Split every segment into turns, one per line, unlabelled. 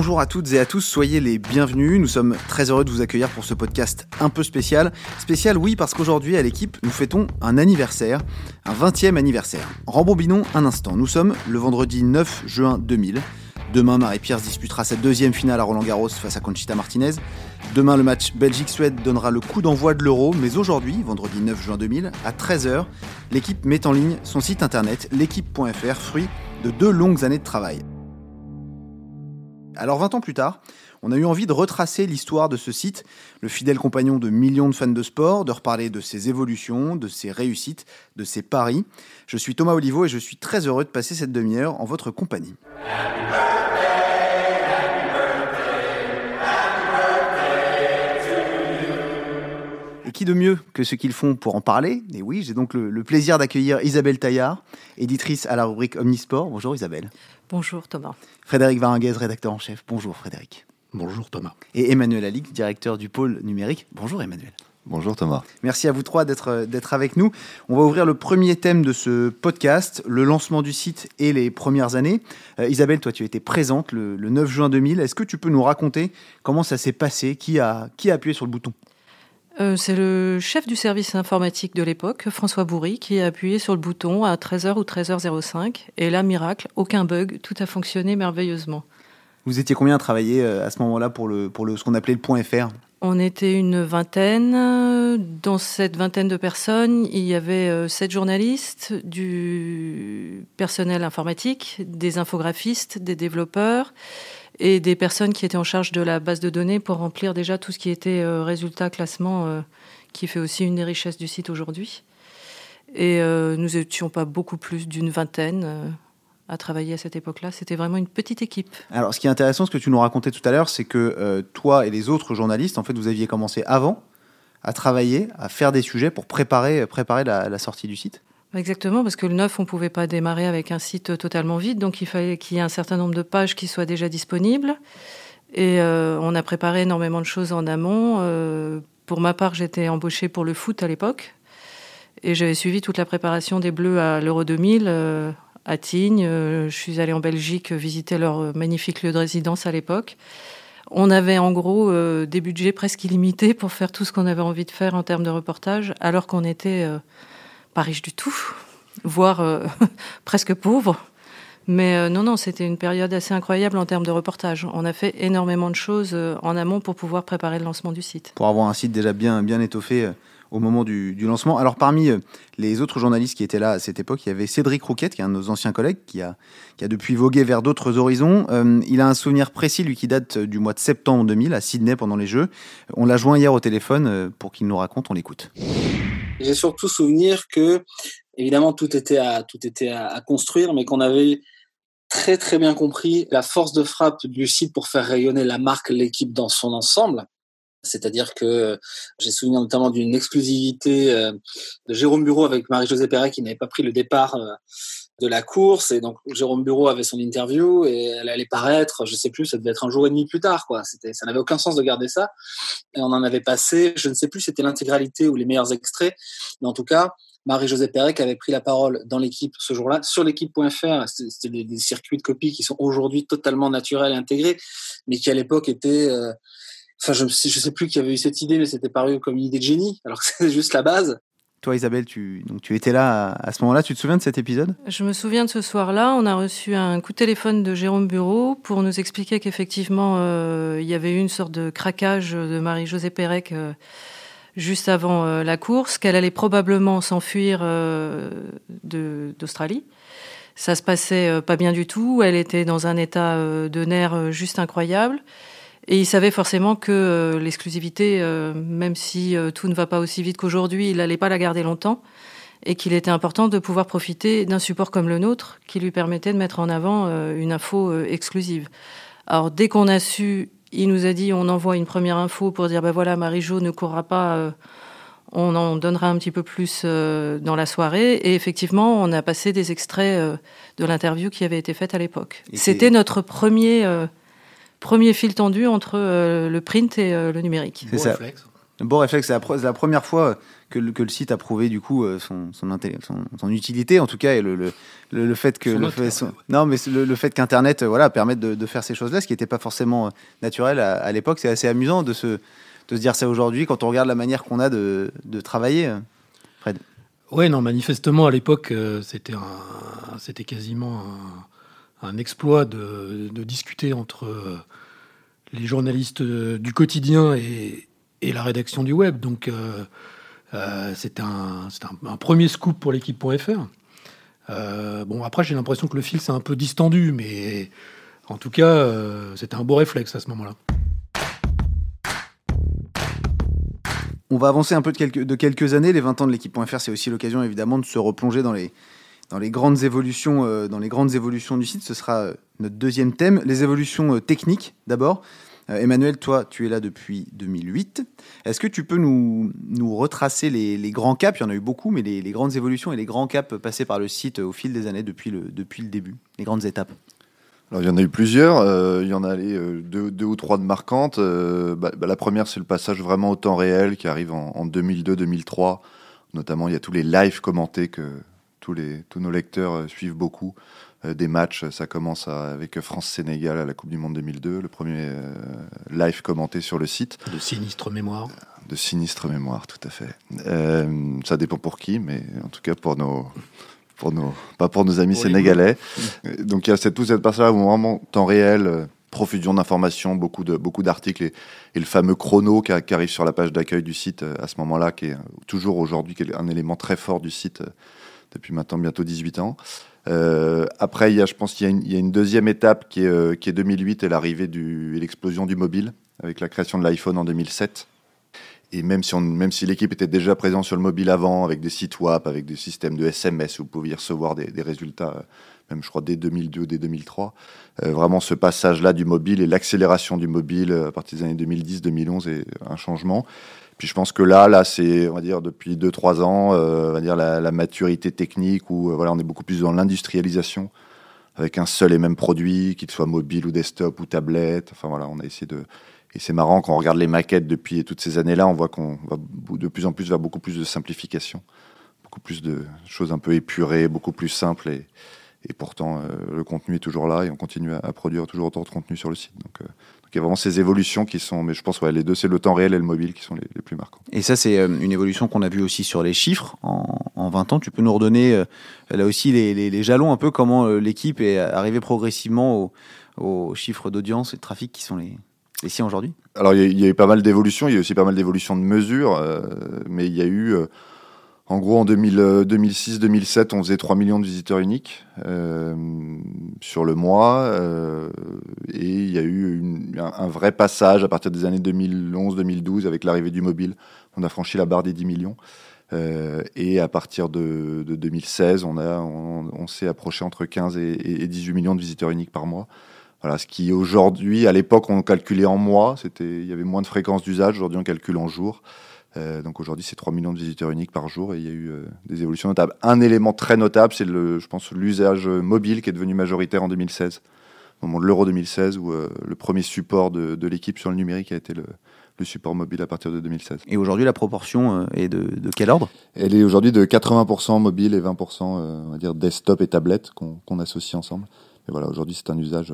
Bonjour à toutes et à tous, soyez les bienvenus. Nous sommes très heureux de vous accueillir pour ce podcast un peu spécial. Spécial, oui, parce qu'aujourd'hui, à l'équipe, nous fêtons un anniversaire, un 20e anniversaire. Rembobinons un instant. Nous sommes le vendredi 9 juin 2000. Demain, Marie-Pierre disputera sa deuxième finale à Roland-Garros face à Conchita Martinez. Demain, le match Belgique-Suède donnera le coup d'envoi de l'Euro, mais aujourd'hui, vendredi 9 juin 2000, à 13h, l'équipe met en ligne son site internet l'équipe.fr, fruit de deux longues années de travail. Alors 20 ans plus tard, on a eu envie de retracer l'histoire de ce site, le fidèle compagnon de millions de fans de sport, de reparler de ses évolutions, de ses réussites, de ses paris. Je suis Thomas Olivo et je suis très heureux de passer cette demi-heure en votre compagnie. Et qui de mieux que ce qu'ils font pour en parler? Et oui, j'ai donc le, le plaisir d'accueillir Isabelle Taillard, éditrice à la rubrique Omnisport. Bonjour Isabelle.
Bonjour Thomas.
Frédéric Varinguez, rédacteur en chef. Bonjour Frédéric.
Bonjour Thomas.
Et Emmanuel Alix, directeur du pôle numérique. Bonjour Emmanuel.
Bonjour Thomas.
Merci à vous trois d'être d'être avec nous. On va ouvrir le premier thème de ce podcast, le lancement du site et les premières années. Euh, Isabelle, toi tu étais présente le, le 9 juin 2000. Est-ce que tu peux nous raconter comment ça s'est passé? Qui a, qui a appuyé sur le bouton?
Euh, c'est le chef du service informatique de l'époque, François Bourri, qui a appuyé sur le bouton à 13h ou 13h05. Et là, miracle, aucun bug, tout a fonctionné merveilleusement.
Vous étiez combien à travailler euh, à ce moment-là pour, le, pour le, ce qu'on appelait le point .fr
On était une vingtaine. Dans cette vingtaine de personnes, il y avait euh, sept journalistes, du personnel informatique, des infographistes, des développeurs et des personnes qui étaient en charge de la base de données pour remplir déjà tout ce qui était euh, résultat, classement, euh, qui fait aussi une des richesses du site aujourd'hui. Et euh, nous n'étions pas beaucoup plus d'une vingtaine euh, à travailler à cette époque-là. C'était vraiment une petite équipe.
Alors, ce qui est intéressant, ce que tu nous racontais tout à l'heure, c'est que toi et les autres journalistes, en fait, vous aviez commencé avant à travailler, à faire des sujets pour préparer, préparer la sortie du site.
Exactement, parce que le neuf, on ne pouvait pas démarrer avec un site totalement vide, donc il fallait qu'il y ait un certain nombre de pages qui soient déjà disponibles. Et euh, on a préparé énormément de choses en amont. Euh, pour ma part, j'étais embauchée pour le foot à l'époque, et j'avais suivi toute la préparation des Bleus à l'Euro 2000 euh, à Tignes. Je suis allée en Belgique visiter leur magnifique lieu de résidence à l'époque. On avait en gros des budgets presque illimités pour faire tout ce qu'on avait envie de faire en termes de reportage, alors qu'on était pas riche du tout, voire euh, presque pauvre. Mais euh, non, non, c'était une période assez incroyable en termes de reportage. On a fait énormément de choses euh, en amont pour pouvoir préparer le lancement du site.
pour avoir un site déjà bien, bien étoffé au moment du, du lancement. Alors parmi les autres journalistes qui étaient là à cette époque, il y avait Cédric Rouquette, qui est un de nos anciens collègues, qui a, qui a depuis vogué vers d'autres horizons. Il a un souvenir précis, lui, qui date du mois de septembre 2000 à Sydney pendant les Jeux. On l'a joint hier au téléphone pour qu'il nous raconte, on l'écoute.
J'ai surtout souvenir que, évidemment, tout était à, tout était à, à construire, mais qu'on avait très très bien compris la force de frappe du site pour faire rayonner la marque, l'équipe dans son ensemble. C'est-à-dire que j'ai souvenir notamment d'une exclusivité euh, de Jérôme Bureau avec Marie-Josée Perret qui n'avait pas pris le départ euh, de la course et donc Jérôme Bureau avait son interview et elle allait paraître, je sais plus, ça devait être un jour et demi plus tard quoi. C'était, ça n'avait aucun sens de garder ça et on en avait passé, je ne sais plus, c'était l'intégralité ou les meilleurs extraits, mais en tout cas Marie-Josée qui avait pris la parole dans l'équipe ce jour-là sur l'équipe.fr. C'était c'était des, circuits de copie qui sont aujourd'hui totalement naturels et intégrés, mais qui à l'époque étaient euh, Enfin, je ne sais, plus qui avait eu cette idée, mais c'était paru comme une idée de génie, alors que c'est juste la base.
Toi, Isabelle, tu, tu étais là à, ce moment-là. Tu te souviens de cet épisode?
Je me souviens de ce soir-là, on a reçu un coup de téléphone de Jérôme Bureau pour nous expliquer qu'effectivement, euh, il y avait eu une sorte de craquage de Marie-Josée Pérec euh, juste avant euh, la course, qu'elle allait probablement s'enfuir d'Australie. Ça se passait pas bien du tout, elle était dans un état de nerfs juste incroyable. Et il savait forcément que euh, l'exclusivité, euh, même si euh, tout ne va pas aussi vite qu'aujourd'hui, il n'allait pas la garder longtemps et qu'il était important de pouvoir profiter d'un support comme le nôtre qui lui permettait de mettre en avant une info exclusive. Alors dès qu'on a su, il nous a dit on envoie une première info pour dire ben voilà Marie-Jo ne courra pas, on en donnera un petit peu plus dans la soirée et effectivement on a passé des extraits de l'interview qui avait été faite à l'époque. C'était notre premier premier fil tendu entre euh, le print et euh, le numérique.
C'est ça.
réflexe.
Bon réflexe, c'est la, première fois que le, que le, site a prouvé du coup euh, son, son, son, utilité en tout cas et le, le, le fait que le fait, non mais le, fait qu'Internet voilà permette de, de faire ces choses-là, ce qui n'était pas forcément naturel à, l'époque, c'est assez amusant de se, de se dire ça aujourd'hui quand on regarde la manière qu'on a de, de travailler. Fred.
Oui, non, manifestement à l'époque c'était c'était quasiment un, un exploit de, discuter entre les journalistes du quotidien et, la rédaction du web. Donc, euh, euh, c'est un, premier scoop pour l'équipe.fr. Euh, bon, après, j'ai l'impression que le fil s'est un peu distendu, mais en tout cas, c'était un beau réflexe à ce moment-là.
On va avancer un peu de quelques, de quelques années. Les 20 ans de l'équipe.fr, c'est aussi l'occasion évidemment de se replonger dans les, dans les grandes évolutions, dans les grandes évolutions du site. Ce sera notre deuxième thème, les évolutions techniques d'abord. Euh, Emmanuel, toi, tu es là depuis 2008. Est-ce que tu peux nous, retracer les, grands caps? Il y en a eu beaucoup, mais les, grandes évolutions et les grands caps passés par le site au fil des années depuis le, depuis le début, les grandes étapes
alors, il y en a eu plusieurs. Euh, il y en a euh, deux, ou trois de marquantes. Bah, bah, la première, c'est le passage vraiment au temps réel qui arrive en, 2002-2003. Notamment, il y a tous les lives commentés que tous, les, tous nos lecteurs suivent beaucoup. Euh, des matchs. Ça commence avec France-Sénégal à la Coupe du Monde 2002, le premier euh, live commenté sur le site.
De sinistre mémoire.
De sinistre mémoire, tout à fait. Euh, ça dépend pour qui, mais en tout cas pour nos, pour nos, pas pour nos amis sénégalais. Donc il y a cette, tout cette partie-là où vraiment temps réel, profusion d'informations, beaucoup de beaucoup d'articles et, le fameux chrono qui, arrive sur la page d'accueil du site à ce moment-là, qui est toujours aujourd'hui un élément très fort du site depuis maintenant bientôt 18 ans. Euh, après, il y a, je pense qu'il y, a une deuxième étape qui est, euh, qui est 2008 et l'arrivée et l'explosion du mobile avec la création de l'iPhone en 2007. Et même si, si l'équipe était déjà présente sur le mobile avant, avec des sites WAP, avec des systèmes de SMS où vous pouviez recevoir des, résultats, euh, même je crois dès 2002, dès 2003, euh, vraiment ce passage-là du mobile et l'accélération du mobile à partir des années 2010-2011 est un changement. Puis je pense que là, là, c'est, on va dire, depuis 2-3 ans, euh, on va dire la, la maturité technique où euh, voilà, on est beaucoup plus dans l'industrialisation avec un seul et même produit, qu'il soit mobile ou desktop ou tablette. Enfin voilà, on a essayé de. Et c'est marrant quand on regarde les maquettes depuis toutes ces années-là, on voit qu'on va de plus en plus vers beaucoup plus de simplification, beaucoup plus de choses un peu épurées, beaucoup plus simples et, et pourtant euh, le contenu est toujours là et on continue à, produire toujours autant de contenu sur le site. Donc il y a vraiment ces évolutions qui sont, mais je pense, ouais, les deux, c'est le temps réel et le mobile qui sont les, plus marquants.
Et ça, c'est euh, une évolution qu'on a vue aussi sur les chiffres en, en 20 ans. Tu peux nous redonner euh, là aussi les, les, jalons, un peu comment euh, l'équipe est arrivée progressivement aux, chiffres d'audience et de trafic qui sont les, les siens aujourd'hui?
Alors, il y, a, eu pas mal d'évolutions, il y a eu aussi pas mal d'évolutions de mesures, mais il y a eu en gros, en 2006-2007, on faisait 3 millions de visiteurs uniques euh, sur le mois. Euh, et il y a eu un, vrai passage à partir des années 2011-2012 avec l'arrivée du mobile. On a franchi la barre des 10 millions. Euh, et à partir de, 2016, on, s'est approché entre 15 et, 18 millions de visiteurs uniques par mois. Voilà, ce qui aujourd'hui, à l'époque, on calculait en mois. Il y avait moins de fréquences d'usage. Aujourd'hui, on calcule en jours. Euh, donc aujourd'hui, c'est 3 millions de visiteurs uniques par jour et il y a eu euh, des évolutions notables. Un élément très notable, c'est le, je pense, l'usage mobile qui est devenu majoritaire en 2016, au moment de l'Euro 2016, où euh, le premier support de, de l'équipe sur le numérique a été le, le, support mobile à partir de 2016.
Et aujourd'hui, la proportion est de, de quel ordre?
Elle est aujourd'hui de 80% mobile et 20% on va dire desktop et tablette qu'on associe ensemble. Et voilà, aujourd'hui, c'est un usage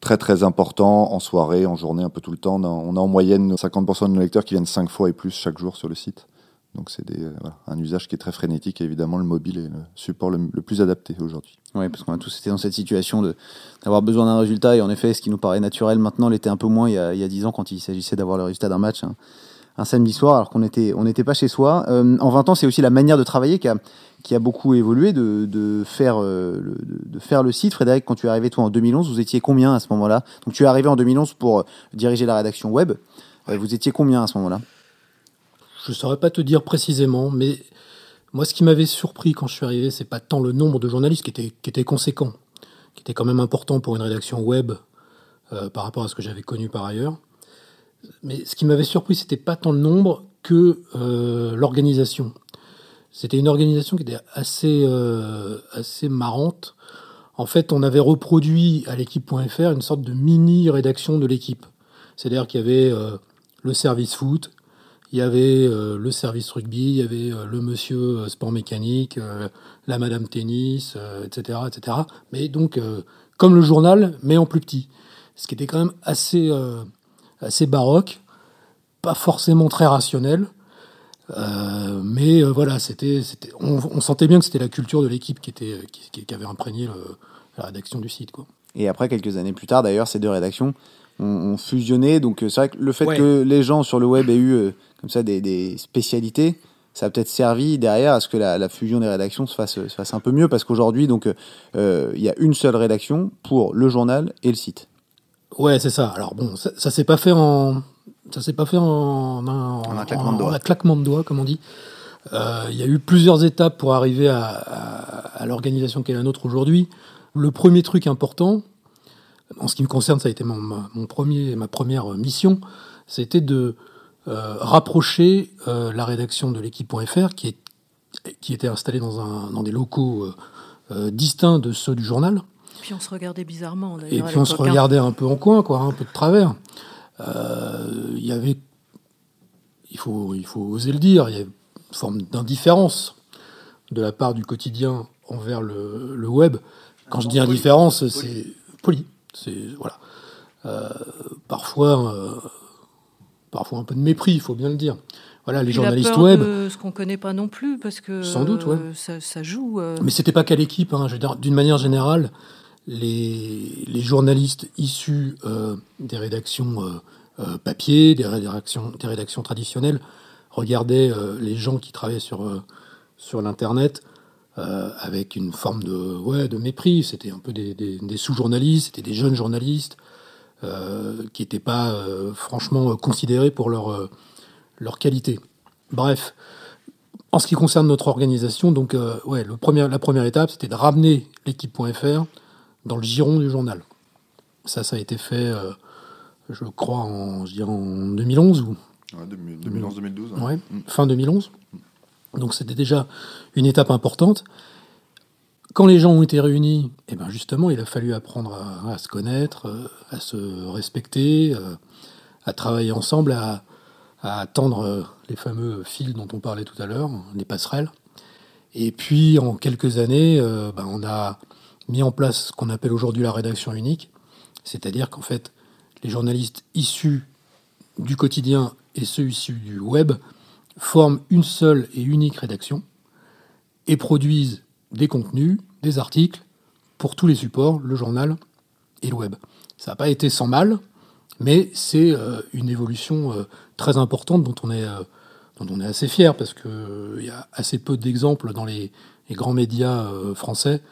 très très important en soirée, en journée, un peu tout le temps. On a, en moyenne 50% de nos lecteurs qui viennent 5 fois et plus chaque jour sur le site. Donc c'est euh, un usage qui est très frénétique et évidemment le mobile est le support le, plus adapté aujourd'hui.
Oui, parce qu'on a tous été dans cette situation d'avoir besoin d'un résultat et en effet ce qui nous paraît naturel maintenant l'était un peu moins il y a, il y a 10 ans quand il s'agissait d'avoir le résultat d'un match. Hein un samedi soir alors qu'on était on n'était pas chez soi. Euh, en 20 ans, c'est aussi la manière de travailler qui a, qui a beaucoup évolué, de, de faire, euh, le, de faire le site. Frédéric, quand tu es arrivé toi en 2011, vous étiez combien à ce moment-là? Donc tu es arrivé en 2011 pour diriger la rédaction web. Euh, vous étiez combien à ce moment-là?
Je ne saurais pas te dire précisément, mais moi ce qui m'avait surpris quand je suis arrivé, c'est pas tant le nombre de journalistes qui était, conséquent, qui était quand même important pour une rédaction web par rapport à ce que j'avais connu par ailleurs mais ce qui m'avait surpris, c'était pas tant le nombre que euh, l'organisation. C'était une organisation qui était assez, euh, assez marrante. En fait, on avait reproduit à l'équipe.fr une sorte de mini-rédaction de l'équipe. C'est-à-dire qu'il y avait euh, le service foot, Il y avait le service rugby, il y avait le monsieur sport mécanique, la madame tennis, etc., etc. Mais donc, comme le journal, mais en plus petit. Ce qui était quand même assez baroque, pas forcément très rationnel. Euh, mais euh, voilà, c'était, on, sentait bien que c'était la culture de l'équipe qui, était, qui, avait imprégné la rédaction du site. Quoi.
Et après, quelques années plus tard, d'ailleurs, ces deux rédactions ont, fusionné. Donc, euh, c'est vrai que le fait que les gens sur le web aient eu comme ça des, des, spécialités, ça a peut-être servi derrière à ce que la, la fusion des rédactions se fasse, se fasse, un peu mieux parce qu'aujourd'hui, donc, il y a une seule rédaction pour le journal et le site.
Ouais, c'est ça. Alors bon, ça, ça s'est pas fait en, ça s'est pas fait en,
un,
claquement, de doigts, comme on dit. Euh, il y a eu plusieurs étapes pour arriver à, l'organisation qui est la nôtre aujourd'hui. Le premier truc important, en ce qui me concerne, ça a été mon, premier, ma première mission, c'était de euh, rapprocher euh, la rédaction de l'équipe.fr, qui, est, qui était installée dans, un, dans des locaux distincts de ceux du journal.
Et puis on se regardait bizarrement.
Et puis on se hein. regardait un peu en coin, quoi, un peu de travers. Euh, il y avait, il faut, il faut oser le dire, il y a une forme d'indifférence de la part du quotidien envers le, web. Quand je dis indifférence, c'est poli. C'est voilà. Euh, parfois, euh, parfois un peu de mépris, il faut bien le dire. Voilà, les journalistes web.
ce qu'on connaît pas non plus, parce que
sans doute, ouais.
ça, joue.
Mais c'était pas qu'à l'équipe. Hein, d'une manière générale, les, journalistes issus euh, des rédactions euh, euh, papier, des rédactions, traditionnelles, regardaient les gens qui travaillaient sur, sur l'Internet avec une forme de, ouais, de mépris. C'était un peu des, sous-journalistes, c'était des jeunes journalistes qui n'étaient pas franchement considérés pour leur, leur qualité. Bref, en ce qui concerne notre organisation, donc, ouais, la première étape, c'était de ramener l'équipe.fr dans le giron du journal. Ça, ça a été fait, euh, je crois, en, je dirais en 2011 ou
2011-2012.
Ouais, fin 2011. Donc c'était déjà une étape importante. Quand les gens ont été réunis, eh ben justement, il a fallu apprendre à, se connaître, euh, à se respecter, euh, à travailler ensemble, à, à tendre les fameux fils dont on parlait tout à l'heure, les passerelles. Et puis, en quelques années, ben, on a mis en place ce qu'on appelle aujourd'hui la rédaction unique, c'est-à-dire qu'en fait, les journalistes issus du quotidien et ceux issus du web forment une seule et unique rédaction et produisent des contenus, des articles pour tous les supports, le journal et le web. Ça n'a pas été sans mal, mais c'est euh, une évolution euh, très importante dont on est, euh, dont on est assez fier parce qu'il y a assez peu d'exemples dans les, les, grands médias français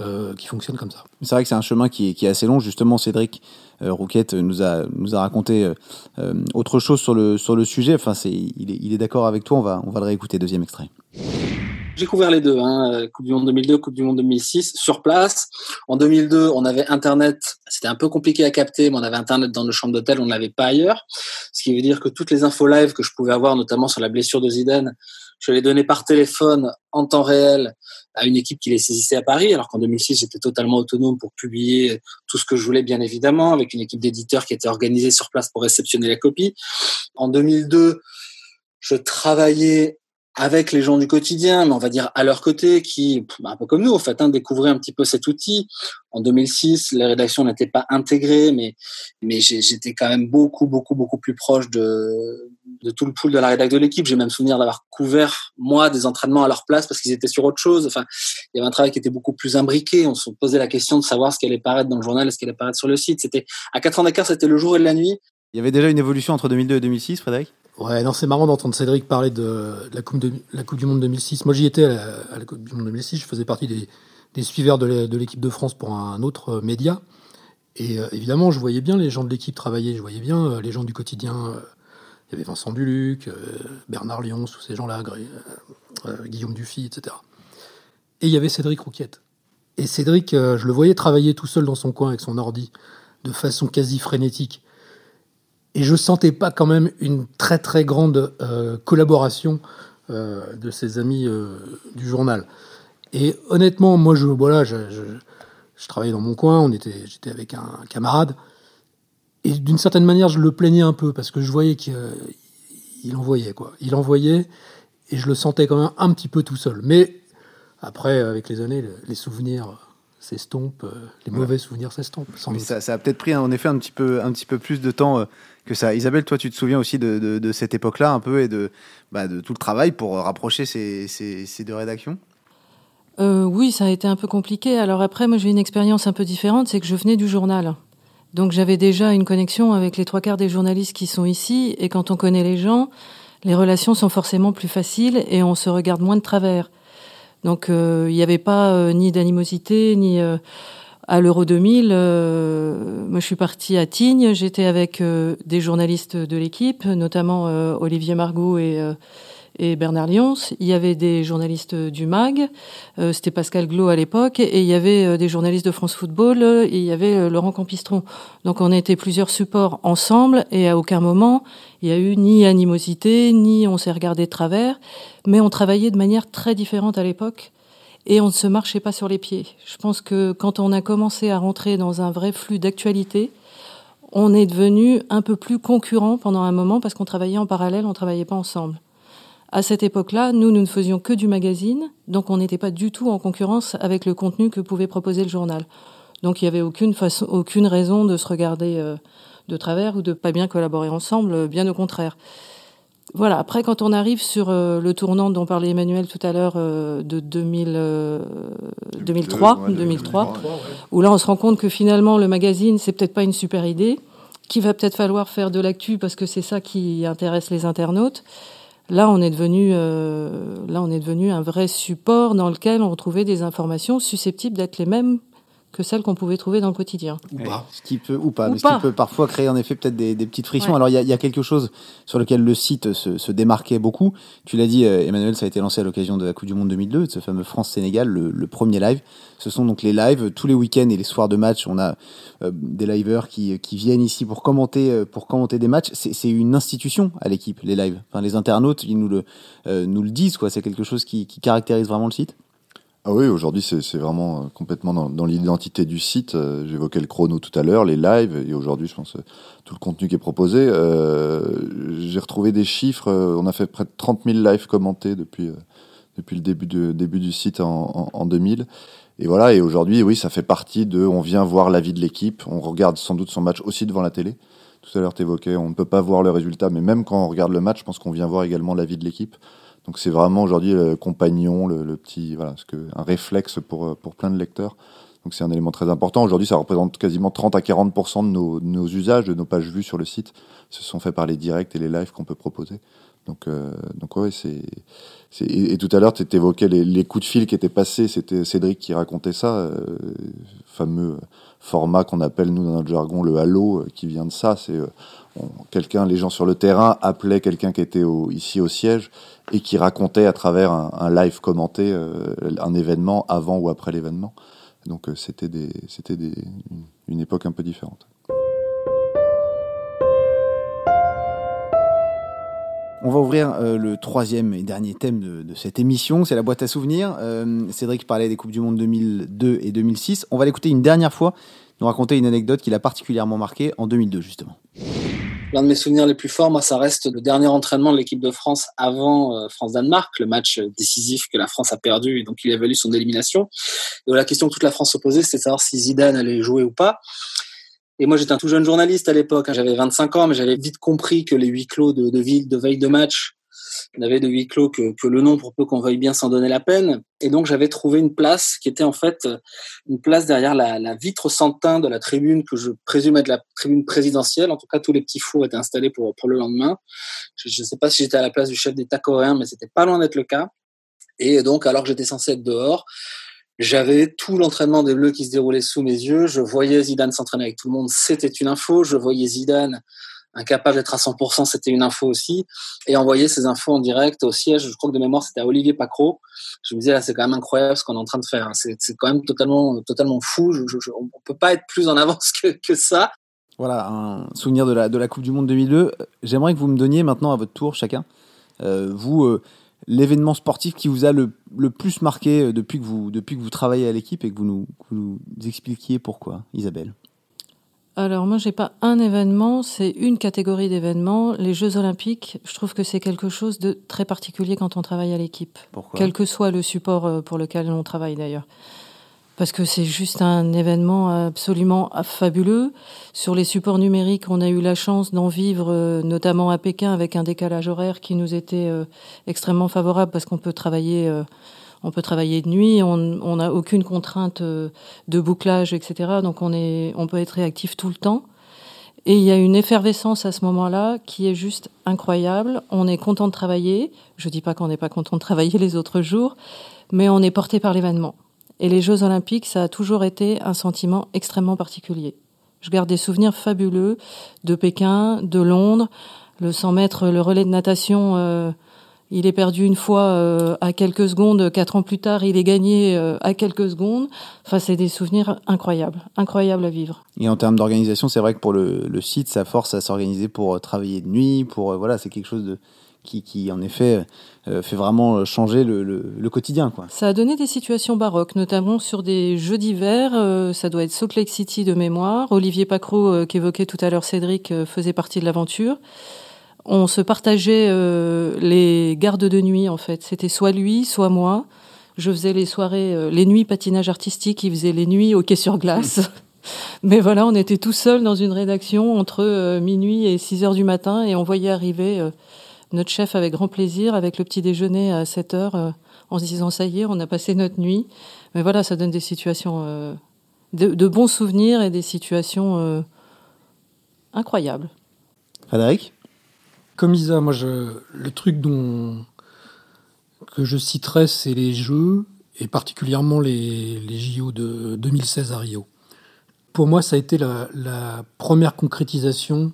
euh, qui fonctionne comme ça.
C'est vrai que c'est un chemin qui est, qui est, assez long. Justement, Cédric euh, Rouquette nous a, nous a raconté euh, autre chose sur le, sur le sujet. Enfin, il est, il est d'accord avec toi. On va, on va le réécouter. Deuxième extrait.
J'ai couvert les deux, hein, Coupe du Monde 2002, Coupe du Monde 2006, sur place. En 2002, on avait Internet. C'était un peu compliqué à capter, mais on avait Internet dans nos chambres d'hôtel, on ne l'avait pas ailleurs. Ce qui veut dire que toutes les infos live que je pouvais avoir, notamment sur la blessure de Zidane, je les donnais par téléphone en temps réel à une équipe qui les saisissait à Paris, alors qu'en 2006, j'étais totalement autonome pour publier tout ce que je voulais, bien évidemment, avec une équipe d'éditeurs qui était organisée sur place pour réceptionner la copie. En 2002, je travaillais avec les gens du quotidien, mais on va dire à leur côté, qui, bah, un peu comme nous, en fait, hein, découvraient un petit peu cet outil. En 2006, les rédactions n'étaient pas intégrées, mais, mais j'étais quand même beaucoup, beaucoup, beaucoup plus proche de, de tout le pool de la rédaction de l'équipe. J'ai même souvenir d'avoir couvert, moi, des entraînements à leur place parce qu'ils étaient sur autre chose. Enfin, il y avait un travail qui était beaucoup plus imbriqué. On se posait la question de savoir ce qui allait paraître dans le journal et ce qui allait paraître sur le site. C'était, à quatre ans d'écart, c'était le jour et la nuit.
Il y avait déjà une évolution entre 2002 et 2006, Frédéric?
Ouais, non, c'est marrant d'entendre Cédric parler de, la, coupe de la Coupe du Monde 2006. Moi, j'y étais à la, Coupe du Monde 2006. Je faisais partie des, des suiveurs de l'équipe de France pour un autre euh, média. Et euh, évidemment, je voyais bien les gens de l'équipe travailler. Je voyais bien euh, les gens du quotidien. Il y avait Vincent Duluc, Bernard Lyons, tous ces gens-là, Guillaume Dufy, etc. Et il y avait Cédric Rouquiette. Et Cédric, je le voyais travailler tout seul dans son coin avec son ordi, de façon quasi frénétique. Et je sentais pas quand même une très très grande euh, collaboration euh, de ses amis euh, du journal. Et honnêtement, moi, je, voilà, je, travaillais dans mon coin, on était, j'étais avec un, camarade, et d'une certaine manière, je le plaignais un peu parce que je voyais qu'il il envoyait quoi. Il envoyait et je le sentais quand même un petit peu tout seul. Mais après, avec les années, les souvenirs s'estompent, les mauvais souvenirs s'estompent.
Mais ça, ça, a peut-être pris en effet un petit peu, un petit peu plus de temps que ça. Isabelle, toi, tu te souviens aussi de, de, de cette époque-là un peu et de, bah, de tout le travail pour rapprocher ces, ces, ces deux rédactions?
Euh, Oui, ça a été un peu compliqué. Alors après, moi, j'ai une expérience un peu différente, c'est que je venais du journal. Donc j'avais déjà une connexion avec les trois quarts des journalistes qui sont ici, et quand on connaît les gens, les relations sont forcément plus faciles et on se regarde moins de travers. Donc euh, il n'y avait pas euh, ni d'animosité, ni euh, à l'Euro 2000, euh, moi je suis partie à Tignes, j'étais avec des journalistes de l'équipe, notamment Olivier Margot et, et Bernard Lyons. Il y avait des journalistes du MAG, euh, c'était Pascal Glo à l'époque, et il y avait euh, des journalistes de France Football, et il y avait Laurent Campistron. Donc on était plusieurs supports ensemble, et à aucun moment il y a eu ni animosité, ni on s'est regardé de travers, mais on travaillait de manière très différente à l'époque et on ne se marchait pas sur les pieds. Je pense que quand on a commencé à rentrer dans un vrai flux d'actualité, on est devenu un peu plus concurrent pendant un moment parce qu'on travaillait en parallèle, on travaillait pas ensemble. À cette époque-là, nous, nous ne faisions que du magazine, donc on n'était pas du tout en concurrence avec le contenu que pouvait proposer le journal. Donc il n'y avait aucune, façon, aucune raison de se regarder euh, de travers ou de pas bien collaborer ensemble, bien au contraire. Voilà. Après, quand on arrive sur euh, le tournant dont parlait Emmanuel tout à l'heure euh, de 2000, euh, 2003, ouais, 2003, 2003 ouais. où là on se rend compte que finalement le magazine c'est peut-être pas une super idée, qu'il va peut-être falloir faire de l'actu parce que c'est ça qui intéresse les internautes. Là, on est devenu, euh, là, on est devenu un vrai support dans lequel on retrouvait des informations susceptibles d'être les mêmes que celles qu'on pouvait trouver dans le quotidien.
Ou pas. Ce qui peut, ou pas, ou mais pas. ce qui peut parfois créer en effet peut-être des, des, petites frictions. Ouais. Alors il y, y, a quelque chose sur lequel le site se, se démarquait beaucoup. Tu l'as dit, euh, Emmanuel, ça a été lancé à l'occasion de la Coupe du Monde 2002, de ce fameux France-Sénégal, le, le, premier live. Ce sont donc les lives tous les week-ends et les soirs de match. On a euh, des liveurs qui, qui viennent ici pour commenter, euh, pour commenter des matchs. C'est une institution à l'équipe, les lives. Enfin, les internautes, ils nous le, euh, nous le disent. quoi. C'est quelque chose qui, qui caractérise vraiment le site.
Ah oui, aujourd'hui c'est vraiment euh, complètement dans, dans l'identité du site. Euh, J'évoquais le chrono tout à l'heure, les lives, et aujourd'hui je pense euh, tout le contenu qui est proposé. Euh, J'ai retrouvé des chiffres, on a fait près de 30 000 lives commentés depuis, depuis le début, de, début du site en, en, en 2000. Et voilà, et aujourd'hui, oui, ça fait partie de, on vient voir la vie de l'équipe, on regarde sans doute son match aussi devant la télé. Tout à l'heure, tu évoquais, on ne peut pas voir le résultat, mais même quand on regarde le match, je pense qu'on vient voir également la vie de l'équipe. Donc c'est vraiment aujourd'hui le compagnon, le, petit, voilà, ce un réflexe pour, pour plein de lecteurs. Donc c'est un élément très important. Aujourd'hui, ça représente quasiment 30 à 40 de nos, de nos usages, de nos pages vues sur le site. Ce sont faits par les directs et les lives qu'on peut proposer. Donc, euh, donc ouais, c'est. Et, et, tout à l'heure, tu évoquais les, les, coups de fil qui étaient passés. C'était Cédric qui racontait ça, euh, fameux format qu'on appelle nous dans notre jargon le halo, euh, qui vient de ça. C'est euh, quelqu'un, les gens sur le terrain appelaient quelqu'un qui était au, ici au siège et qui racontait à travers un, live commenté euh, un événement avant ou après l'événement. Donc c'était des, c'était une, une époque un peu différente.
On va ouvrir euh, le troisième et dernier thème de, cette émission, c'est la boîte à souvenirs. Euh, Cédric parlait des Coupes du Monde 2002 et 2006. On va l'écouter une dernière fois, nous raconter une anecdote qui l'a particulièrement marqué en 2002 justement.
L'un de mes souvenirs les plus forts, moi, ça reste le dernier entraînement de l'équipe de France avant euh, France-Danemark, le match décisif que la France a perdu et donc il a valu son élimination. Et la question que toute la France se posait, c'était de savoir si Zidane allait jouer ou pas. Et moi, j'étais un tout jeune journaliste à l'époque. Hein, j'avais 25 ans, mais j'avais vite compris que les huis clos de, ville, de veille de match n'avaient de huis clos que, le nom pour peu qu'on veuille bien s'en donner la peine. Et donc, j'avais trouvé une place qui était en fait une place derrière la, vitre sans de la tribune que je présume être la tribune présidentielle. En tout cas, tous les petits fours étaient installés pour, pour le lendemain. Je ne sais pas si j'étais à la place du chef d'État coréen, mais c'était pas loin d'être le cas. Et donc, alors que j'étais censé être dehors, j'avais tout l'entraînement des Bleus qui se déroulait sous mes yeux. Je voyais Zidane s'entraîner avec tout le monde, c'était une info. Je voyais Zidane incapable d'être à 100%, c'était une info aussi. Et envoyer ces infos en direct au siège, je crois que de mémoire c'était à Olivier Pacro. Je me disais là c'est quand même incroyable ce qu'on est en train de faire. C'est, quand même totalement totalement fou. On peut pas être plus en avance que, que ça.
Voilà un souvenir de la de la Coupe du Monde 2002. J'aimerais que vous me donniez maintenant à votre tour chacun. Euh, vous euh, l'événement sportif qui vous a le, le, plus marqué euh, depuis que vous, depuis que vous travaillez à l'équipe et que vous nous, que vous nous expliquiez pourquoi, Isabelle?
Alors moi j'ai pas un événement, c'est une catégorie d'événements. Les Jeux Olympiques, je trouve que c'est quelque chose de très particulier quand on travaille à l'équipe.
Pourquoi?
Quel que soit le support euh, pour lequel on travaille d'ailleurs. Parce que c'est juste un événement absolument fabuleux. Sur les supports numériques, on a eu la chance d'en vivre, euh, notamment à Pékin, avec un décalage horaire qui nous était euh, extrêmement favorable parce qu'on peut travailler on peut travailler de nuit, on n'a aucune contrainte euh, de bouclage, etc. Donc on, est, on peut être réactif tout le temps. Et il y a une effervescence à ce moment-là qui est juste incroyable. On est content de travailler. Je dis pas qu'on n'est pas content de travailler les autres jours, mais on est porté par l'événement. Et les Jeux Olympiques, ça a toujours été un sentiment extrêmement particulier. Je garde des souvenirs fabuleux de Pékin, de Londres, le 100 mètres, le relais de natation. Euh, il est perdu une fois euh, à quelques secondes, quatre ans plus tard, il est gagné euh, à quelques secondes. Enfin, c'est des souvenirs incroyables, incroyables à vivre.
Et en termes d'organisation, c'est vrai que pour le, site, ça force à s'organiser pour travailler de nuit, pour voilà, c'est quelque chose de qui, qui en effet fait vraiment changer le, quotidien. Quoi.
Ça a donné des situations baroques, notamment sur des jeux d'hiver. ça doit être Salt Lake City de mémoire. Olivier Pacro, qu'évoquait tout à l'heure Cédric, faisait partie de l'aventure on se partageait euh, les gardes de nuit en fait. C'était soit lui, soit moi. Je faisais les soirées, euh, les nuits patinage artistique, il faisait les nuits hockey sur glace. Mais voilà, on était tout seul dans une rédaction entre euh, minuit et 6 heures du matin et on voyait arriver notre chef avec grand plaisir avec le petit déjeuner à 7 heures en se disant ça y est, on a passé notre nuit. Mais voilà, ça donne des situations de, bons souvenirs et des situations incroyables.
Frédéric?
Comme Isa, moi, je, le truc dont, que je citerai, c'est les Jeux, et particulièrement les, les, JO de 2016 à Rio. Pour moi, ça a été la, première concrétisation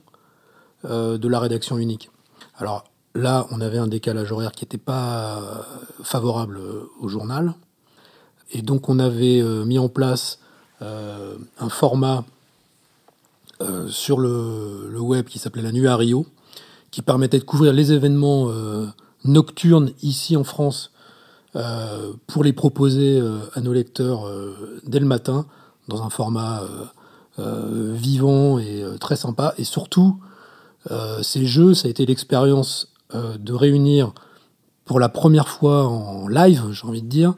euh, de la rédaction unique. Alors là, on avait un décalage horaire qui n'était pas favorable au journal. Et donc, on avait euh, mis en place euh, un format sur le, web qui s'appelait La Nuit à Rio, qui permettait de couvrir les événements euh, nocturnes ici en France euh, pour les proposer euh, à nos lecteurs dès le matin dans un format vivant et très sympa. Et surtout, ces jeux, ça a été l'expérience de réunir pour la première fois en live, j'ai envie de dire,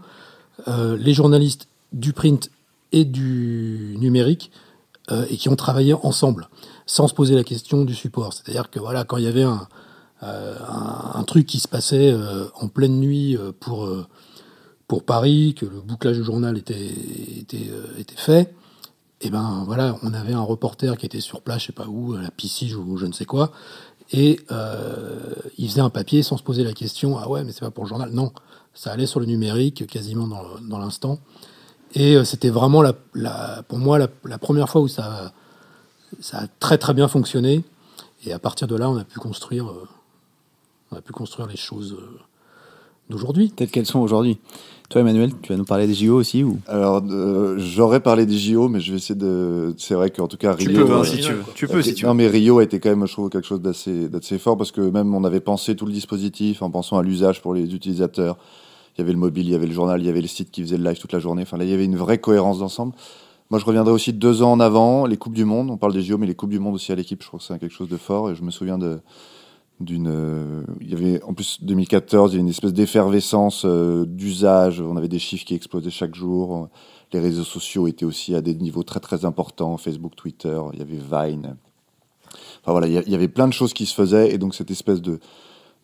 les journalistes du print et du numérique et qui ont travaillé ensemble sans se poser la question du support. C'est-à-dire que voilà, quand il y avait un, euh, truc qui se passait euh, en pleine nuit euh, pour, Paris, que le bouclage du journal était, était, était fait, et ben voilà, on avait un reporter qui était sur place, je sais pas où, à la piscine ou je ne sais quoi, et il faisait un papier sans se poser la question ah ouais mais c'est pas pour le journal non ça allait sur le numérique quasiment dans, l'instant et c'était vraiment la, pour moi la, la, première fois où ça ça a très très bien fonctionné. Et à partir de là, on a pu construire, euh, on a pu construire les choses euh, d'aujourd'hui.
Telles qu'elles sont aujourd'hui. Toi, Emmanuel, tu vas nous parler des JO aussi ou?
Alors, j'aurais parlé des JO, mais je vais essayer de. C'est vrai qu'en tout cas,
Rio. Tu peux, hein, si tu veux. Tu peux, si tu
veux. Non, mais Rio a été quand même, je trouve, quelque chose d'assez fort parce que même on avait pensé tout le dispositif en pensant à l'usage pour les utilisateurs. Il y avait le mobile, il y avait le journal, il y avait le site qui faisait le live toute la journée. Enfin, là, il y avait une vraie cohérence d'ensemble. Moi, je reviendrai aussi deux ans en avant, les Coupes du Monde. On parle des JO, mais les Coupes du Monde aussi à l'équipe, je trouve que c'est quelque chose de fort. Et je me souviens de d'une euh, il y avait en plus 2014 il y avait une espèce d'effervescence euh, d'usage. On avait des chiffres qui explosaient chaque jour. Les réseaux sociaux étaient aussi à des niveaux très très importants. Facebook Twitter il y avait Vine. Enfin voilà il y, avait plein de choses qui se faisaient. Et donc cette espèce de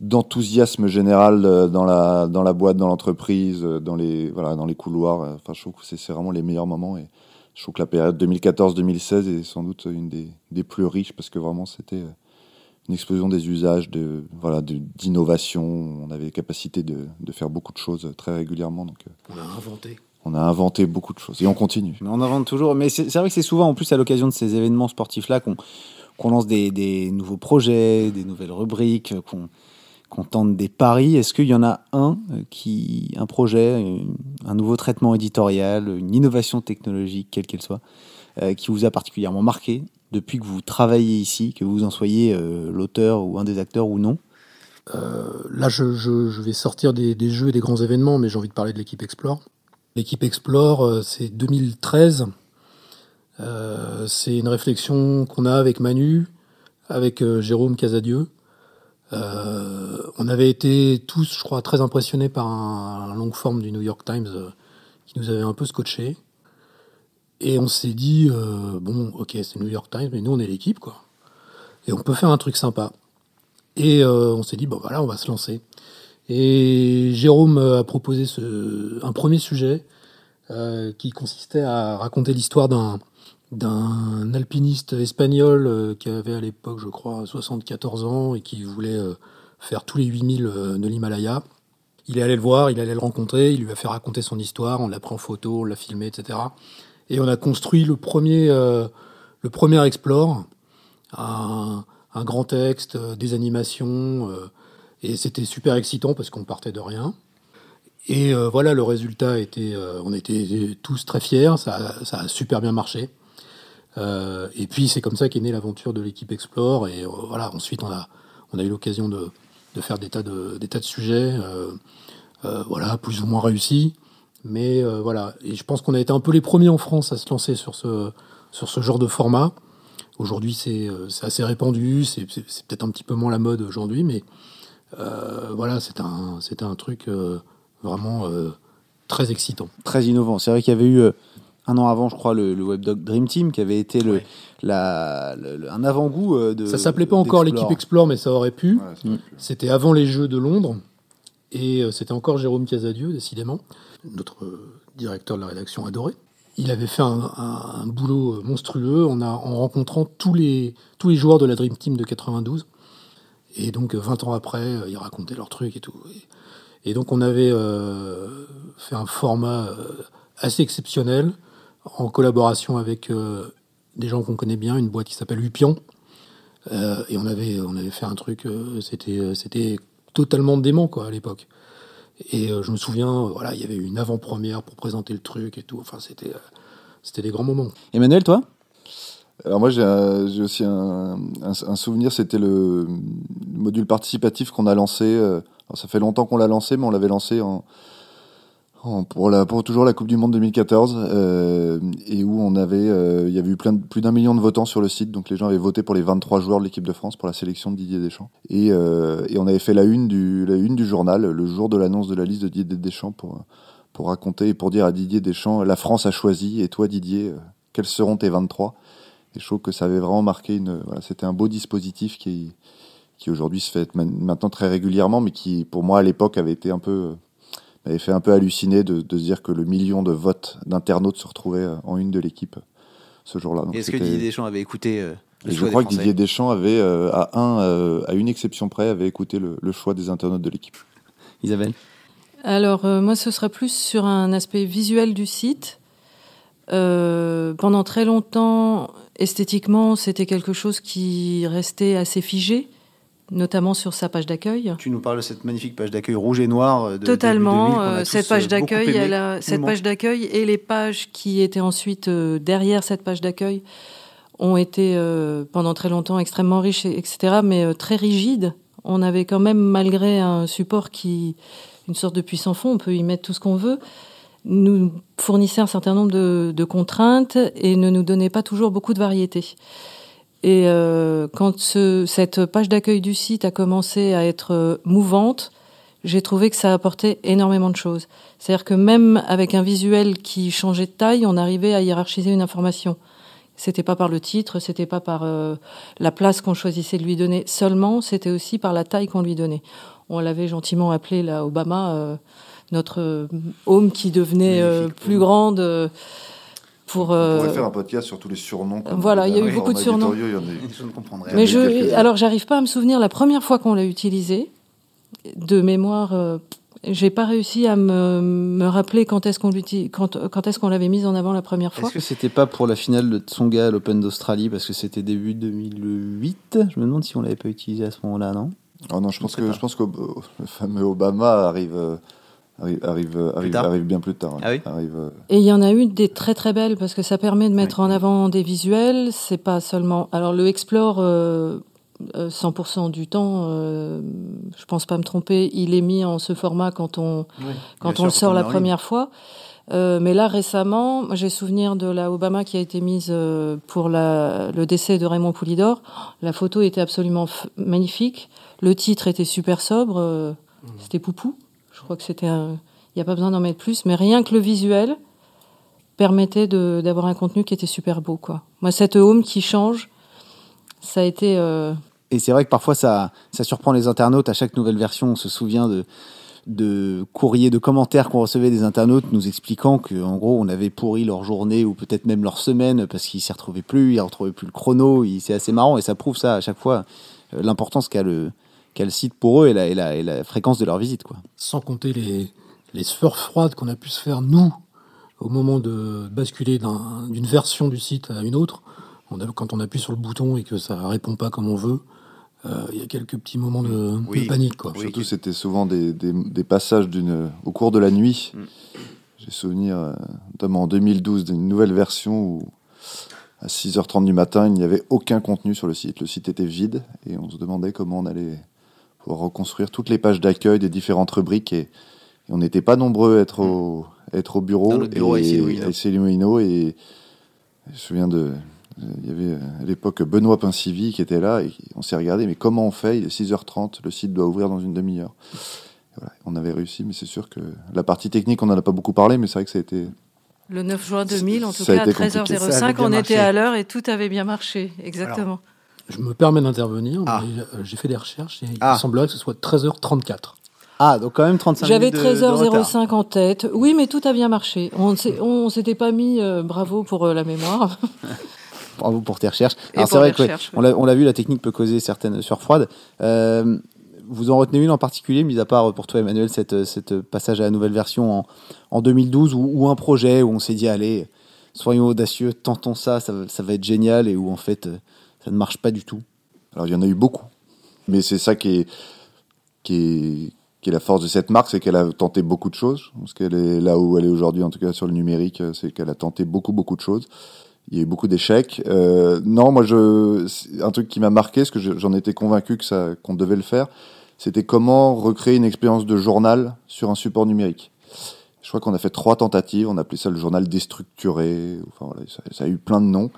d'enthousiasme général euh, dans la dans la boîte dans l'entreprise dans les voilà dans les couloirs. Enfin je trouve que c'est vraiment les meilleurs moments. Et je trouve que la période 2014-2016 est sans doute une des, plus riches parce que vraiment c'était euh, une explosion des usages, de voilà, d'innovation. On avait la capacité de, faire beaucoup de choses très régulièrement. Donc,
euh, on a inventé.
On a inventé beaucoup de choses et on continue.
Mais on invente toujours. Mais c'est vrai que c'est souvent, en plus, à l'occasion de ces événements sportifs-là, qu'on lance des, des, nouveaux projets, des nouvelles rubriques, qu'on qu'on tente des paris. Est-ce qu'il y en a un euh, qui, un projet, un nouveau traitement éditorial, une innovation technologique, quelle qu'elle soit, euh, qui vous a particulièrement marqué? Depuis que vous travaillez ici, que vous en soyez euh, l'auteur ou un des acteurs ou non
Là, je, vais sortir des, jeux et des grands événements, mais j'ai envie de parler de l'équipe Explore. L'équipe Explore, c'est 2013. c'est une réflexion qu'on a avec Manu, avec Jérôme Casadieu. on avait été tous, je crois, très impressionnés par un, long forme du New York Times qui nous avait un peu scotché. Et on s'est dit, bon, ok, c'est New York Times, mais nous, on est l'équipe, quoi. Et on peut faire un truc sympa. Et on s'est dit, bon, voilà, on va se lancer. Et Jérôme a proposé un premier sujet euh, qui consistait à raconter l'histoire d'un d'un alpiniste espagnol euh, qui avait à l'époque, je crois, 74 ans et qui voulait euh, faire tous les 8000 de l'Himalaya. Il est allé le voir, il allait le rencontrer, il lui a fait raconter son histoire, on l'a pris en photo, on l'a filmé, etc. Et on a construit le premier, le premier Explore, un, grand texte, des animations, et c'était super excitant parce qu'on partait de rien. Et euh, voilà, le résultat était, euh, on était tous très fiers, ça, a super bien marché. Euh, et puis c'est comme ça qu'est née l'aventure de l'équipe Explore. Et voilà, ensuite on a, on a eu l'occasion de, de, faire des tas de, des tas de sujets, voilà, plus ou moins réussis. Mais voilà, et je pense qu'on a été un peu les premiers en France à se lancer sur ce, sur ce genre de format. Aujourd'hui, c'est assez répandu, c'est peut-être un petit peu moins la mode aujourd'hui, mais euh, voilà, c'est un, un truc euh, vraiment euh, très excitant.
Très innovant. C'est vrai qu'il y avait eu un an avant, je crois, le, le WebDoc Dream Team qui avait été le, la, un avant-goût de.
Ça s'appelait pas encore l'équipe Explore, mais ça aurait pu. c'était avant les Jeux de Londres. Et c'était encore Jérôme Casadieu, décidément, notre directeur de la rédaction adoré. Il avait fait un, boulot monstrueux en, rencontrant tous les, tous les joueurs de la Dream Team de 92. Et donc, 20 ans après, euh, ils racontaient leurs trucs et tout. Et, donc, on avait euh, fait un format euh, assez exceptionnel en collaboration avec des gens qu'on connaît bien, une boîte qui s'appelle Upian. et on avait, on avait fait un truc, c'était, c'était totalement dément quoi, à l'époque. Et je me souviens, voilà, il y avait une avant-première pour présenter le truc et tout. Enfin, c'était, c'était des grands moments.
Emmanuel, toi?
Alors moi j'ai aussi un, un, souvenir, c'était le module participatif qu'on a lancé. Euh, ça fait longtemps qu'on l'a lancé, mais on l'avait lancé en, pour, la, pour toujours la Coupe du Monde 2014 euh, et où on avait, euh, il y avait eu plein de, plus d'un million de votants sur le site, donc les gens avaient voté pour les 23 joueurs de l'équipe de France pour la sélection de Didier Deschamps. Et, euh, et on avait fait la une du la une du journal le jour de l'annonce de la liste de Didier Deschamps pour pour raconter et pour dire à Didier Deschamps, la France a choisi et toi Didier, quels seront tes 23 et je trouve que ça avait vraiment marqué une. Voilà, c'était un beau dispositif qui, qui aujourd'hui se fait maintenant très régulièrement, mais qui, pour moi, à l'époque, avait été un peu. M'avait fait un peu halluciner de, de, se dire que le million de votes d'internautes se retrouvait euh, en une de l'équipe euh, ce jour-là.
Est-ce que Didier Deschamps avait écouté euh,
le choix Je crois que Didier Deschamps avait, à, un, à une exception près, avait écouté le, le choix des internautes de l'équipe.
Isabelle?
Alors, moi, ce sera plus sur un aspect visuel du site. Euh, pendant très longtemps, esthétiquement, c'était quelque chose qui restait assez figé, notamment sur sa page d'accueil.
Tu nous parles de cette magnifique page d'accueil rouge et noir. De
Totalement. Euh, cette page d'accueil, cette page d'accueil et les pages qui étaient ensuite euh, derrière cette page d'accueil ont été pendant très longtemps extrêmement riches, etc., mais très rigides. On avait quand même, malgré un support qui, une sorte de puissant fond, on peut y mettre tout ce qu'on veut nous fournissait un certain nombre de, contraintes et ne nous donnait pas toujours beaucoup de variété. Et euh, quand cette page d'accueil du site a commencé à être euh, mouvante, j'ai trouvé que ça apportait énormément de choses. C'est-à-dire que même avec un visuel qui changeait de taille, on arrivait à hiérarchiser une information. C'était pas par le titre, c'était pas par euh, la place qu'on choisissait de lui donner seulement, c'était aussi par la taille qu'on lui donnait. On l'avait gentiment appelé là Obama notre euh, home qui devenait plus grande. Euh, pour,
On pourrait faire un podcast sur tous les surnoms.
Voilà, il y a eu beaucoup de surnoms. Mais je, alors, j'arrive pas à me souvenir la première fois qu'on l'a utilisé. De mémoire, j'ai pas réussi à me, me rappeler quand est-ce qu'on quand, quand est-ce qu'on l'avait mise en avant la première fois.
Est-ce que c'était pas pour la finale de Tsonga à l'Open d'Australie parce que c'était début 2008 Je me demande si on l'avait pas utilisé à ce moment-là, non?
Oh non, je, pense que je pense que le fameux Obama arrive arrive, arrive, arrive, bien plus tard.
Ah oui
arrive, euh,
Et il y en a une des très très belles parce que ça permet de mettre en avant des visuels. C'est pas seulement. Alors le Explore, 100% euh, euh, du temps, euh, je pense pas me tromper, il est mis en ce format quand on, quand on le sort la première fois. Euh, mais là, récemment, j'ai souvenir de la Obama qui a été mise euh, pour la, le décès de Raymond Poulidor. La photo était absolument magnifique. Le titre était super sobre. Euh, mmh. C'était Poupou. Je crois que c'était un... Il n'y a pas besoin d'en mettre plus. Mais rien que le visuel permettait d'avoir un contenu qui était super beau. Quoi. Moi, cette home qui change, ça a été...
Et c'est vrai que parfois, ça, surprend les internautes. À chaque nouvelle version, on se souvient de de courriers, de commentaires qu'on recevait des internautes nous expliquant qu'en gros on avait pourri leur journée ou peut-être même leur semaine parce qu'ils s'y retrouvaient plus, ils retrouvaient plus le chrono. C'est assez marrant et ça prouve ça à chaque fois euh, l'importance qu'a le, le site pour eux et la, et la, et la fréquence de leur visite. Quoi.
Sans compter les, les sueurs froides qu'on a pu se faire nous au moment de basculer d'une version du site à une autre. On a, quand on appuie sur le bouton et que ça répond pas comme on veut, euh, il y a quelques petits moments de, panique. Quoi.
Surtout, c'était souvent des, des, passages d'une, au cours de la nuit. Mm. J'ai souvenir, euh, notamment en 2012, d'une nouvelle version où à 6h30 du matin, il n'y avait aucun contenu sur le site. Le site était vide et on se demandait comment on allait reconstruire toutes les pages d'accueil des différentes rubriques. Et, on n'était pas nombreux à être au, être au bureau,
bureau et, et,
et, et je me souviens de il y avait à l'époque Benoît Pincivi qui était là et on s'est regardé, mais comment on fait? Il est 6h30, le site doit ouvrir dans une demi-heure. on avait réussi, mais c'est sûr que la partie technique, on n'en a pas beaucoup parlé, mais c'est vrai que ça a été.
Le 9 juin 2000, en tout cas, à 13h05, on était à l'heure et tout avait bien marché. Exactement.
Je me permets d'intervenir, ah. euh, j'ai fait des recherches et ah. il semblerait que ce soit 13h34.
Ah, donc quand même 35
J'avais 13h05 en tête. Oui, mais tout a bien marché. On ne s'était pas mis euh, bravo pour euh, la mémoire.
bravo pour tes recherches. Alors c'est vrai qu'on on l'a vu, la technique peut causer certaines sueurs froides. Euh, vous en retenez une en particulier, mis à part pour toi Emmanuel, cette, cette passage à la nouvelle version en, en 2012 ou, un projet où on s'est dit allez, soyons audacieux, tentons ça, ça, ça, va être génial et où en fait euh, ça ne marche pas du tout.
Alors il y en a eu beaucoup, mais c'est ça qui est, qui est, qui est la force de cette marque, c'est qu'elle a tenté beaucoup de choses. Parce qu'elle est là où elle est aujourd'hui, en tout cas sur le numérique, c'est qu'elle a tenté beaucoup beaucoup de choses il y a eu beaucoup d'échecs. Euh, non, moi, je, un truc qui m'a marqué, parce que j'en étais convaincu que ça, qu'on devait le faire, c'était comment recréer une expérience de journal sur un support numérique. Je crois qu'on a fait trois tentatives. On appelait ça le journal déstructuré. Enfin, voilà, ça, a eu plein de noms.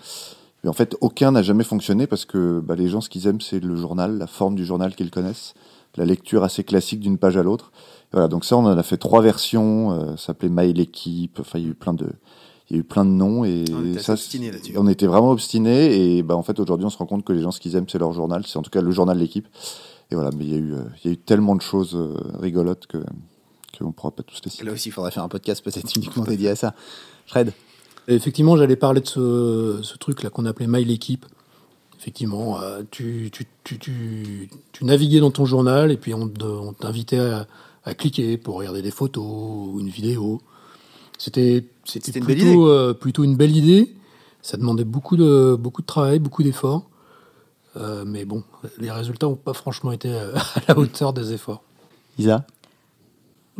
Mais en fait, aucun n'a jamais fonctionné parce que bah, les gens, ce qu'ils aiment, c'est le journal, la forme du journal qu'ils connaissent, la lecture assez classique d'une page à l'autre. Voilà, donc ça, on en a fait trois versions. Euh, ça s'appelait Mail Équipe. Enfin, il y a eu plein de, il y a eu plein de noms et
on
ça,
était
on était vraiment obstinés et bah en fait aujourd'hui on se rend compte que les gens ce qu'ils aiment c'est leur journal, c'est en tout cas le journal de l'équipe. Et voilà, mais il y a eu euh, il y a eu tellement de choses euh, rigolotes que qu'on pourra pas tous les citer.
Là aussi, il faudrait faire un podcast peut-être uniquement dédié à ça. Fred?
Effectivement, j'allais parler de ce, ce truc là qu'on appelait Mail Équipe. Effectivement, euh, tu, tu, tu, tu, tu, naviguais dans ton journal et puis on, on t'invitait à, à, cliquer pour regarder des photos ou une vidéo. C'était plutôt, euh, plutôt une belle idée. Ça demandait beaucoup de, beaucoup de travail, beaucoup d'efforts. Euh, mais bon, les résultats n'ont pas franchement été à la hauteur des efforts.
Isa?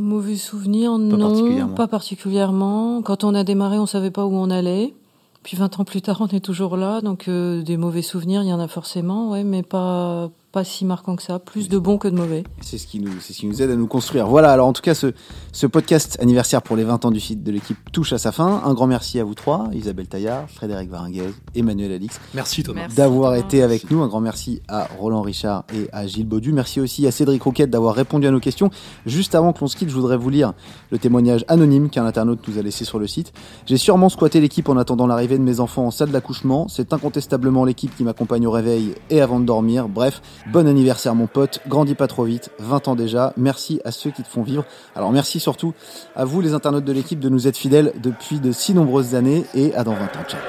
Mauvais souvenir, non, pas particulièrement. Quand on a démarré, on ne savait pas où on allait. Puis 20 ans plus tard, on est toujours là, donc des mauvais souvenirs, il y en a forcément, ouais, mais pas, pas si marquant que ça, plus de bons que de mauvais.
C'est ce qui nous, c'est ce qui nous aide à nous construire. Voilà, alors en tout cas, ce, ce podcast anniversaire pour les 20 ans du site de l'équipe touche à sa fin. Un grand merci à vous trois, Isabelle Taillard, Frédéric Varinguez, Emmanuel Alix.
Merci Thomas.
D'avoir été avec nous. Un grand merci à Roland Richard et à Gilles Baudu. Merci aussi à Cédric Roquette d'avoir répondu à nos questions. Juste avant que l'on se quitte, je voudrais vous lire le témoignage anonyme qu'un internaute nous a laissé sur le site. J'ai sûrement squatté l'équipe en attendant l'arrivée de mes enfants en salle d'accouchement. C'est incontestablement l'équipe qui m'accompagne au réveil et avant de dormir. Bref, bon anniversaire mon pote, grandis pas trop vite, 20 ans déjà, merci à ceux qui te font vivre. Alors merci surtout à vous les internautes de l'équipe de nous être fidèles depuis de si nombreuses années. Et à dans 20 ans. Ciao